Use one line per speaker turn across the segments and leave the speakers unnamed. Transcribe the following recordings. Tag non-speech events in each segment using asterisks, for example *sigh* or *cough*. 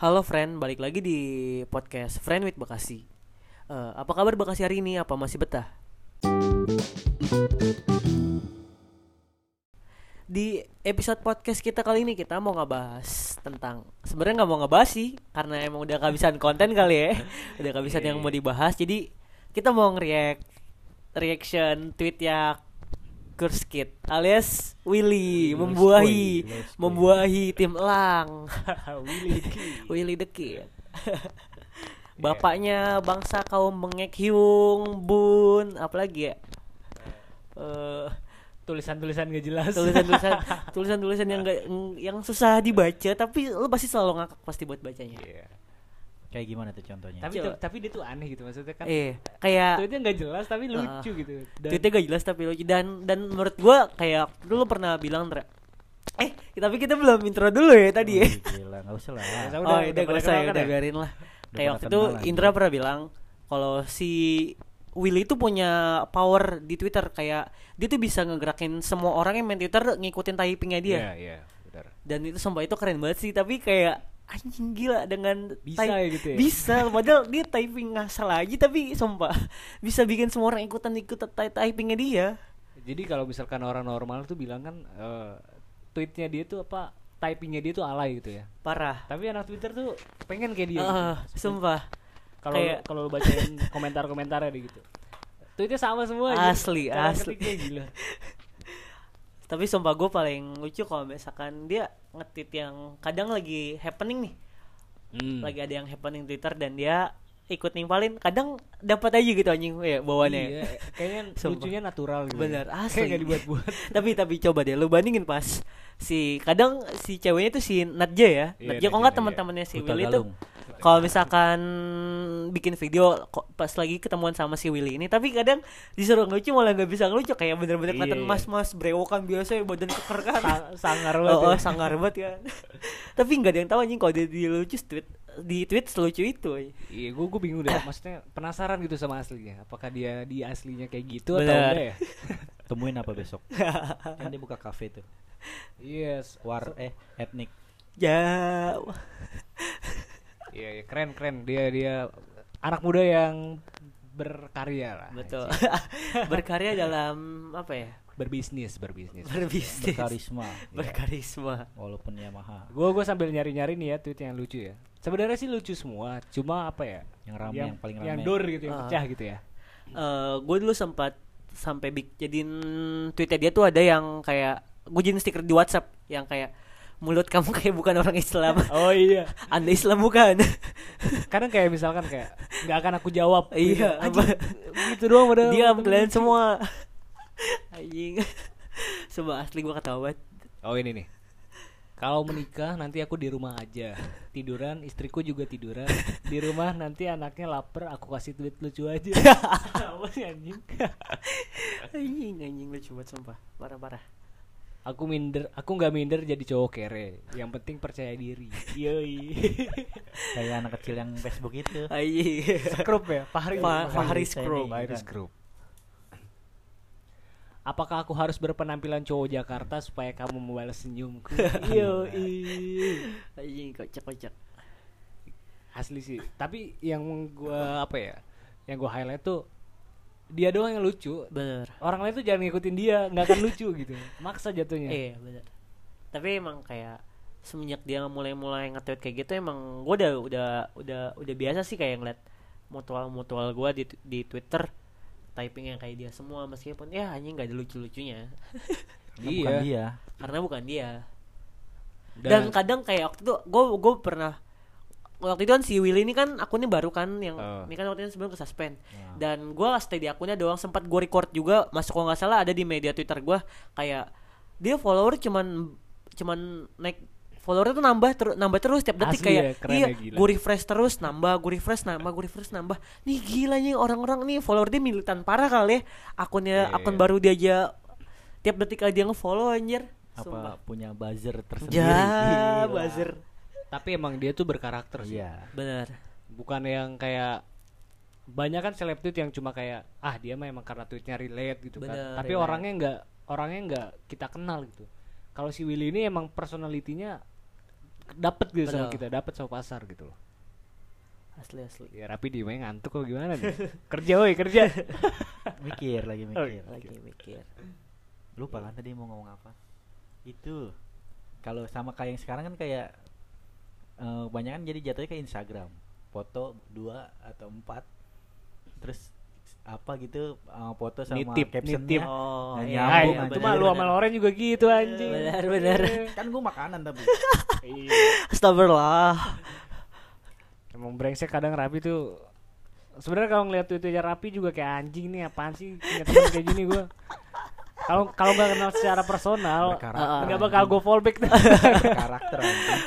Halo friend, balik lagi di podcast Friend with Bekasi. Eh, apa kabar Bekasi hari ini? Apa masih betah? Di episode podcast kita kali ini kita mau ngebahas tentang sebenarnya nggak mau ngebahas sih karena emang udah kehabisan konten kali ya, *laughs* udah kehabisan yang mau dibahas. Jadi kita mau nge-react reaction tweetnya Kurskit alias Willy membuahi membuahi tim Elang.
Willy *laughs*
Willy the Kid. *laughs* *laughs* Bapaknya bangsa kaum Bengek Hyung, Bun, apalagi ya? Eh,
tulisan-tulisan gak jelas
tulisan-tulisan tulisan-tulisan yang gak, yang susah dibaca tapi lu pasti selalu ngakak pasti buat bacanya.
Iya.
Kayak gimana tuh contohnya?
tapi
Coba.
tuh- tapi dia tuh aneh gitu maksudnya kan
Eh, kayak
tweetnya nggak jelas tapi lucu gitu dan
tweetnya gak jelas tapi lucu dan dan menurut gua kayak dulu pernah bilang. Eh, tapi kita belum intro dulu ya tadi ya.
Gila, nggak usah lah.
Ya,
Oh,
udah-
udah,
udah
gak usah ya, udah
ya?
biarin lah.
Udah
Kayak waktu itu
kenal,
Indra pernah bilang kalau si Willy itu punya power di Twitter kayak dia tuh bisa ngegerakin semua orang yang main Twitter ngikutin typingnya dia.
iya iya benar
Dan itu sumpah itu keren banget sih, tapi kayak anjing gila dengan
Bisa
type-
ya gitu ya?
Bisa, padahal dia typing ngasal aja tapi sumpah bisa bikin semua orang ikutan ikut ty- typingnya dia.
jadi kalau misalkan orang normal tuh bilang kan eh, tweetnya dia tuh apa typingnya dia tuh alay gitu ya
Parah.
tapi anak twitter tuh pengen kayak dia
Ah,
gitu.
sumpah.
kalau
kayak-
kalau lu bacain komentar-komentarnya deh gitu tweetnya sama semua. *laughs*
Asli, asli.
gila
Tapi sumpah gue paling lucu kalau misalkan dia ngetit yang kadang lagi happening nih,
Hmm.
lagi ada yang happening Twitter dan dia ikut nimpalin, kadang dapat aja gitu anjing ya bawaannya.
Iya, kayaknya *laughs* lucunya natural gitu.
Bener,
ya.
asli.
Kayak nggak dibuat-buat. *laughs*
tapi tapi coba deh lu bandingin pas si kadang si ceweknya tuh si Nadja ya.
Iya,
Nadja kok nggak teman-temannya si Willy tuh. Kalau misalkan bikin video pas lagi ketemuan sama si Willy ini tapi kadang disuruh ngelucu malah nggak bisa ngelucu kayak bener-bener kelihatan
Iya.
mas-mas brewokan biasa ya badan keker kan
Sang- sangar banget.
oh, oh,
ya.
sangar banget kan *laughs* tapi nggak ada yang tahu anjing kalau dia, dia lucu tweet di tweet selucu itu.
Iya, gue gue bingung deh. Maksudnya penasaran gitu sama aslinya. Apakah dia di aslinya kayak gitu atau
Bener.
enggak ya? *laughs*
Temuin apa besok? *laughs* kan dia buka kafe tuh.
Yes.
War eh etnik.
ya
Iya, iya, keren keren. Dia dia anak muda yang berkarya lah.
betul *laughs* berkarya dalam apa ya
Berbisnis, berbisnis.
berbisnis
Berkarisma.
berkarisma
Walaupun Yamaha.
Gue gue sambil nyari-nyari nih ya tweet yang lucu ya. Sebenarnya sih lucu semua, cuma apa ya?
Yang rame, yang paling
Yang
rame.
dor gitu, yang
Ah.
pecah gitu ya.
eh gue dulu sempat sampai bik jadiin tweetnya dia tuh ada yang kayak gue jadiin stiker di WhatsApp yang kayak mulut kamu *laughs* kayak bukan orang Islam
Oh iya.
anda Islam bukan
Kadang kayak misalkan kayak nggak akan aku jawab. gitu.
Iya,
Anjing,
apa-
gitu doang padahal.
diam
bener
kalian semua anjing Sumpah asli gue ketawa banget
Oh ini nih. Kalau menikah nanti aku di rumah aja. Tiduran, istriku juga tiduran. Di rumah nanti anaknya lapar, aku kasih tweet lucu aja. *laughs* Apa sih anjing?
anjing anjing lucu banget sumpah parah parah
aku minder, aku nggak minder jadi cowok kere. Yang penting percaya diri. Yoi. *laughs*
Kayak anak kecil yang Facebook itu.
Skrup ya, Fahri.
Fa- Fahri Skrup.
nih,
Fahri. Skrup. Apakah aku harus berpenampilan cowok Jakarta supaya kamu membalas senyumku? *laughs* Yoi.
anjing kocak kocak
asli sih tapi yang gua apa ya yang gua highlight tuh dia doang yang lucu
bener
orang lain tuh jangan ngikutin dia nggak akan lucu gitu maksa jatuhnya
Iya benar. Tapi emang kayak semenjak dia mulai-mulai nge-tweet kayak gitu emang gue udah udah udah udah biasa sih kayak ngeliat mutual-mutual gue di di Twitter typing yang kayak dia semua meskipun ya anjing nggak ada lucu-lucunya
Karena
Iya.
Bukan dia.
karena bukan dia. Dan,
dan,
kadang kayak waktu itu gue gue pernah waktu itu kan si Willy ini kan akunnya baru kan yang
Oh.
ini kan waktu itu sebelum ke suspend
Nah.
dan gue stay di akunnya doang sempat gue record juga masuk kalau nggak salah ada di media twitter gue kayak dia follower cuman cuman naik followernya tuh nambah terus nambah terus tiap detik
Asli
kayak
ya, keren
iya
ya,
gue refresh terus nambah gue refresh nambah gue refresh nambah nih gila nih orang-orang nih follower dia militan parah kali ya akunnya
Iya,
akun
iya.
baru dia aja tiap detik aja dia nge-follow anjir
Apa
Sumpah.
punya buzzer tersendiri.
ya
Gila.
buzzer
tapi emang dia tuh berkarakter sih.
Iya.
benar
bukan yang kayak banyak kan seleb tweet yang cuma kayak ah dia mah emang karena tweetnya relate gitu
Bener,
kan tapi
relate.
orangnya nggak orangnya nggak kita kenal gitu. Kalau si Willy ini emang personalitinya dapat gitu sama kita dapat sama pasar gitu loh.
Asli asli.
Ya rapi di main ngantuk kok gimana nih kerja woi kerja. *laughs*
Mikir lagi
Oh,
mikir
lagi mikir.
Lupa kan tadi mau ngomong apa. Itu kalau sama kayak yang sekarang kan kayak eh banyak kan jadi jatuhnya ke Instagram. Foto dua atau empat. Terus apa gitu eh, foto sama
Nitip,
captionnya.
Nitip.
oh
Nggak
iya,
nyambung
iya,
mah lu sama Loren juga gitu anjing.
Benar benar.
Kan gue makanan tapi. *laughs*
Iya.
Astagfirullah.
Emang brengsek kadang rapi tuh sebenarnya kalau ngeliat twitternya rapi juga kayak anjing nih apaan sih punya teman kayak gini gua kalau kalau nggak kenal secara personal nggak bakal
anjing.
gue fallback tuh
karakter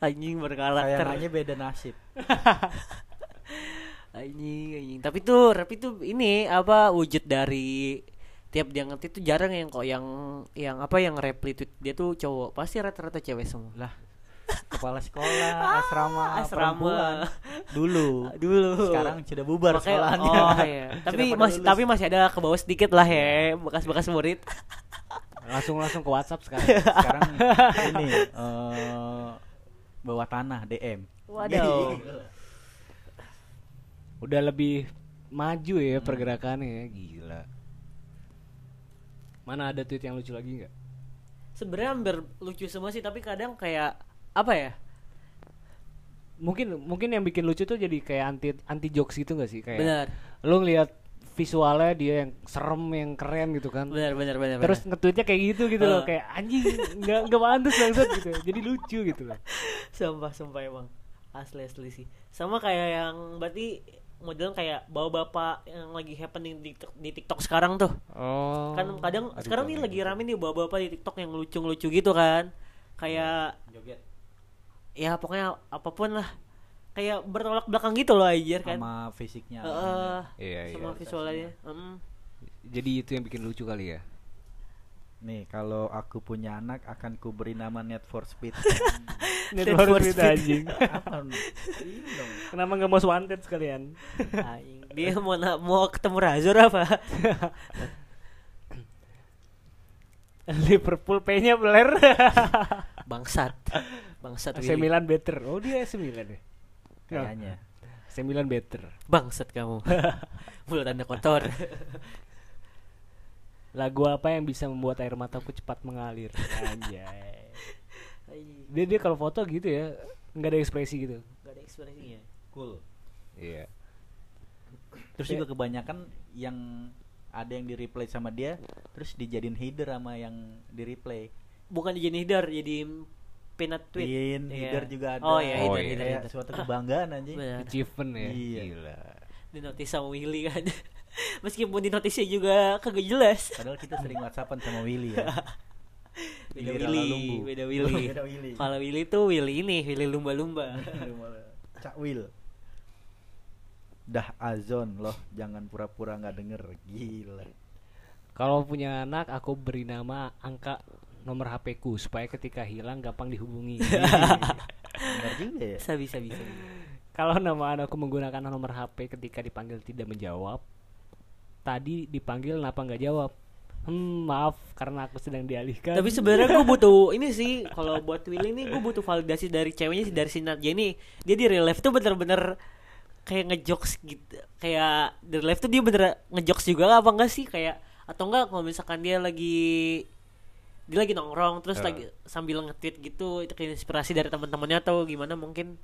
anjing
berkarakter.
Sayangannya beda nasib. *laughs*
Anjing anjing. Tapi tuh rap itu ini apa wujud dari tiap dia ngerti tuh jarang yang kok yang yang apa yang reply tweet dia tuh cowok pasti rata-rata cewek semua.
Lah kepala sekolah *laughs* asrama
asrama.
perempuan. Dulu. *laughs*
Dulu.
Sekarang sudah bubar
Makanya-
sekolahannya
oh iya. Tapi masih tapi masih ada ke bawah sedikit lah ya bekas-bekas murid
langsung langsung ke WhatsApp sekarang. *laughs*
Sekarang ini *laughs* eh bawah tanah DM
waduh. *laughs*
Udah lebih maju ya pergerakannya ya. Gila. Mana ada tweet yang lucu lagi nggak?
Sebenarnya hampir lucu semua sih tapi kadang kayak apa ya?
Mungkin mungkin yang bikin lucu tuh jadi kayak anti anti jokes gitu gak sih? Kayak
benar.
lu ngeliat visualnya dia yang serem yang keren gitu kan.
Benar benar benar
terus nge-tweetnya kayak gitu gitu loh
Eh.
kayak anjing nggak nggak pantas bangsat gitu. Jadi lucu gitu loh. *laughs*
Sumpah sumpah emang. Asli asli sih. Sama kayak yang berarti model kayak bawa bapak yang lagi happening di TikTok, di TikTok sekarang tuh.
Oh.
Kan kadang
Aduh,
sekarang nih
gua
lagi rame nih bawa bapak di TikTok yang lucu lucu gitu kan. Kayak
joget.
Ya pokoknya apa pun lah kayak bertolak belakang gitu loh anjir kan.
Sama fisiknya.
Heeh,
Iya, iya.
sama visualnya. Mm.
jadi itu yang bikin lucu kali ya?
Nih kalau aku punya anak akan ku beri nama Net for Speed. *laughs*
Net for
for
Speed,
Speed.
anjing. *laughs*
Apa
kenapa nggak mau wanted sekalian? *laughs*
Aing. dia mau na- mau ketemu Razor apa?
Liverpool P-nya beler
bangsat. Bangsat
AC. Milan better. Oh dia AC Milan ya
kayaknya.
AC Milan better
bangsat kamu. *laughs* Mulut anda kotor.
Lagu apa yang bisa membuat air mataku cepat mengalir? Anjay. Dia dia kalau foto gitu ya nggak ada ekspresi gitu.
Gak ada ekspresinya.
Cool.
Iya.
Terus juga kebanyakan yang ada yang di replay sama dia terus dijadiin header sama yang di replay
bukan jadi header jadi pinat tweet
Pin,
Iya.
header juga ada.
Oh iya
Oh,
header,
iya.
header,
kayak
header.
suatu kebanggaan anjing.
Benar.
achievement ya?
Iya.
gila.
Di notis sama Willy kan. *laughs* Meskipun di notisnya juga kagak jelas.
Padahal kita sering whatsappan sama Willy ya. *laughs*
Beda
Willy
beda *laughs* Willy.
Beda Willy.
kalau Willy tuh Willy ini Willy lumba-lumba.
Cak Will dah azon loh jangan pura-pura nggak denger. Gila.
Kalau punya anak aku beri nama angka nomor HP ku supaya ketika hilang gampang dihubungi. *laughs*
Bener juga ya.
Bisa bisa bisa
kalau nama anakku menggunakan nomor HP ketika dipanggil tidak menjawab tadi dipanggil kenapa nggak jawab? Hmm maaf karena aku sedang dialihkan.
Tapi sebenarnya gue butuh *laughs* ini sih kalau buat Willy nih gue butuh validasi dari ceweknya sih dari si Nadia ini dia di real life tuh bener-bener kayak ngejokes gitu. Kayak di real life tuh dia bener ngejokes juga apa enggak sih? Kayak atau enggak kalau misalkan dia lagi dia lagi nongkrong terus
Ya.
lagi sambil nge-tweet gitu itu kayak inspirasi dari teman-temannya atau gimana mungkin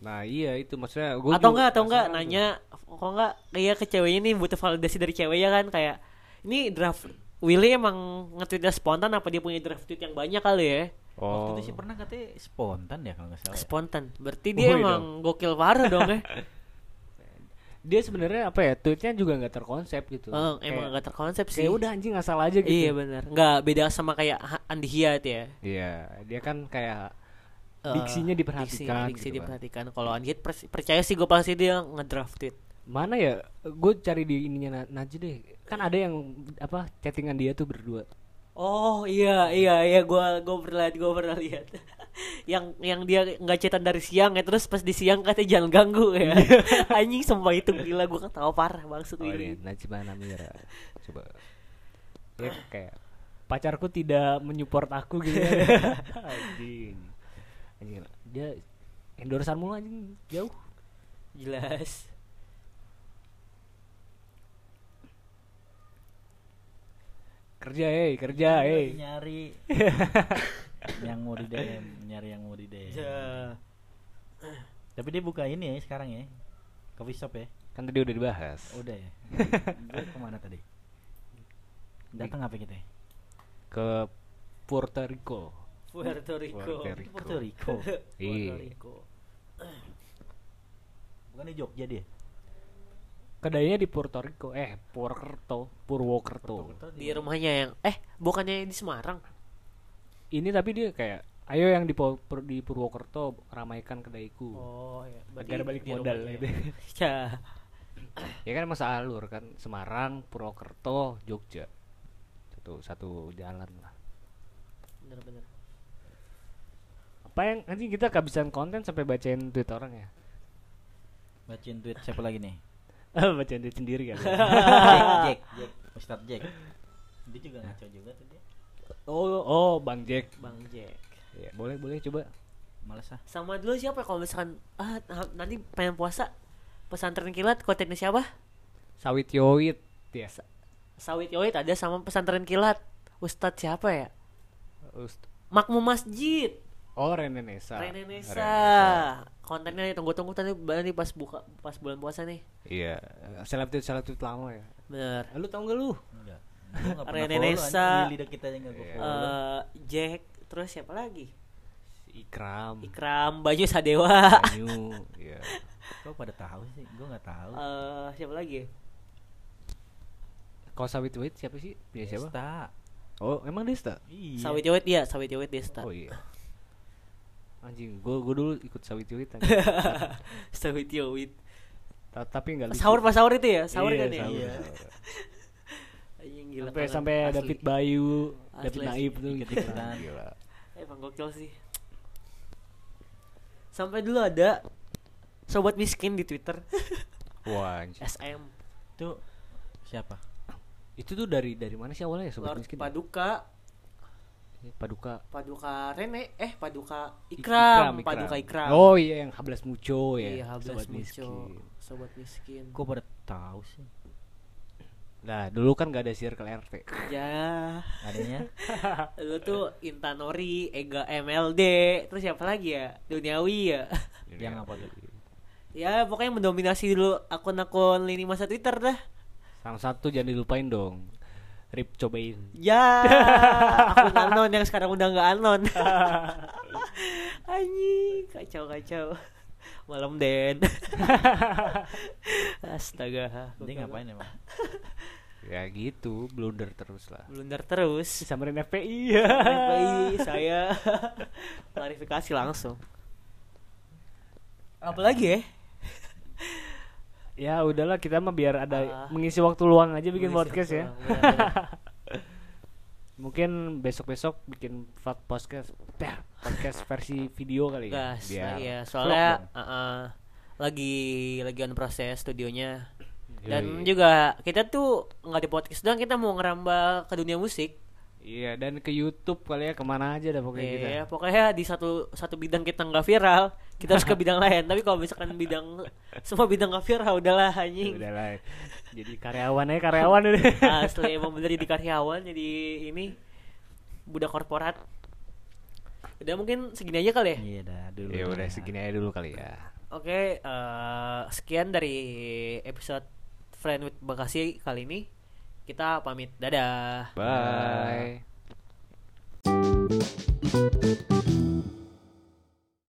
nah iya itu maksudnya gua
atau enggak atau enggak
tuh.
nanya kok enggak kayak ke ceweknya nih butuh validasi dari ceweknya kan kayak ini draft Willy emang nge-tweetnya spontan apa dia punya draft tweet yang banyak kali ya
oh
waktu itu sih pernah katanya spontan ya kalau nggak salah ya.
spontan berarti dia emang gokil parah dong ya *laughs*
dia sebenarnya apa ya tweetnya juga nggak terkonsep gitu
oh,
Kayak-
emang gak terkonsep sih
kayak udah anjing asal aja gitu
iya benar nggak beda sama kayak Andi Hiat ya
Iya, dia kan kayak
Eh,
diksinya diperhatikan
diksi, diksi
gitu kan.
diperhatikan kalau Andi Hiat percaya sih gue pasti dia ngedraft tweet
Mana ya? Gue cari di ininya Na- Najib deh. Kan ada yang apa chattingan dia tuh berdua.
Oh iya iya iya gua gua pernah gua pernah lihat *laughs* yang yang dia nggak cetan dari siang ya terus pas di siang katanya jangan ganggu ya *laughs* anjing sumpah itu gila gua ketawa parah maksud
Oh, ini
ini
Najib Namira. Coba. Ya kayak pacarku tidak menyupport aku gitu kan. *laughs* Anjing. Anjing. Dia endorsean mulu anjing jauh
Jelas.
Kerja eh kerja eh *laughs*
nyari yang mau di DM nyari yang mau di DM
Ya.
tapi dia buka ini ya sekarang ya coffee shop ya
kan tadi udah dibahas
udah ya *laughs* gue ke mana tadi datang apa kita ya?
ke Puerto Rico
Puerto Rico.
Puerto Rico.
Puerto Rico
Puerto
Iya.
Rico.
bukan di Jogja dia
kedainya di Puerto Rico eh Purwokerto Purwokerto
Di rumahnya yang eh bukannya di Semarang.
ini tapi dia kayak ayo yang di, Pur- di Purwokerto ramaikan kedaiku
Oh ya.
Negara balik
di
modal gitu. *laughs*
Ya. *coughs*
ya kan masa alur kan Semarang Purwokerto Jogja satu satu jalan lah
Bener-bener.
apa yang nanti kita kehabisan konten sampai bacain tweet orang ya
bacain tweet siapa lagi nih *laughs*
bacain tweet sendiri kan
Jack Jack Jack Ustadz Jack dia juga ngaco juga tuh dia
oh oh bang Jack
Bang Jack.
ya boleh boleh coba
males ah
Sama dulu siapa kalau misalkan ah nah- nanti pengen puasa pesantren kilat kontennya siapa?
sawit yoit ya
Sawit Yoit ada sama pesantren kilat. Ustadz siapa ya?
Ust-
Makmum Masjid.
Oh Rene Nesa
Rene Nesa.
Nesa.
Kontennya tunggu-tunggu tadi nanti pas buka pas bulan puasa nih.
iya seleb tweet seleb tweet lama ya
Bener.
lu tau gak lu
enggak Gua nggak pernah
Rene
follow,
Nesa.
anjing. Di lidah kita yang nggak gua
Iya.
Eh, Jack terus siapa lagi?
Ikram
Ikram Banyu Sadewa.
Banyu *laughs* ya
kok pada tahu sih gue nggak tahu
Eh, siapa lagi?
kalau sawit yoit siapa sih dia siapa
Desta.
oh emang Desta
iya
Sawit Yoit ya, Sawit Yoit Desta.
oh iya anjing gue gue dulu ikut sawit yoit *laughs*
Sawit.
Ta- tapi nggak lucu.
Sahur pas sahur itu ya, sahur
Iya,
kan ya.
sahur,
Iya.
sahur. *laughs*
Anjing gila.
sampai sampai
Asli.
David Bayu
Asli,
David
asli.
Naib tuh gitu gila
Eh, Bang gokil sih. Sampai dulu ada sobat miskin di Twitter. *laughs*
wah anjing.
SM.
itu siapa
itu tuh dari dari mana sih awalnya ya sobat
Lord
miskin
Paduka,
Eh, Paduka.
Paduka Rene, eh Paduka
I-
Ikram, Paduka Ikram.
oh iya yang Hablas Muco ya.
Iya, Hablas
sobat
Muco.
miskin.
Sobat miskin.
kok pada tahu sih?
Nah dulu kan gak ada circle RT
Ya,
adanya? *laughs*
Lu tuh Intanori, Ega MLD, terus siapa lagi ya? Duniawi ya.
yang apa tuh?
Ya, pokoknya mendominasi dulu akun-akun lini masa Twitter dah.
sama satu jangan dilupain dong Rip cobain
Ya, *laughs* akun anon yang sekarang udah nggak anon. *laughs* Anjing, kacau kacau. Malam Den. *laughs* Astaga.
dia ngapain emang
ya gitu blunder terus lah
Blunder terus.
samarin FPI
FPI saya klarifikasi langsung. Apalagi ya?
Ya udahlah kita mah biar ada
Ah.
mengisi waktu luang aja bikin podcast ya
luang, benar-benar. *laughs*
mungkin besok besok bikin fat podcast podcast versi video kali ya
Gas,
biar
iya, soalnya
dong.
uh-uh, lagi lagi on proses studionya. Dan
Yoi.
juga kita tuh nggak di podcast doang, kita mau ngerambah ke dunia musik.
Iya dan ke YouTube kali ya ke mana aja dah pokoknya kita
Iya, pokoknya di satu satu bidang kita nggak viral, kita harus ke bidang *laughs* lain. Tapi kalau misalkan bidang semua bidang nggak viral, udahlah anjing.
udah lah jadi karyawan aja karyawan udah *laughs*
Asli emang bener jadi karyawan, jadi ini budak korporat. Udah mungkin segini aja kali ya.
iya dah dulu
ya udah segini aja dulu kali ya
Oke, eh, sekian dari episode Friend with Bekasi kali ini kita pamit. Dadah.
Bye, bye.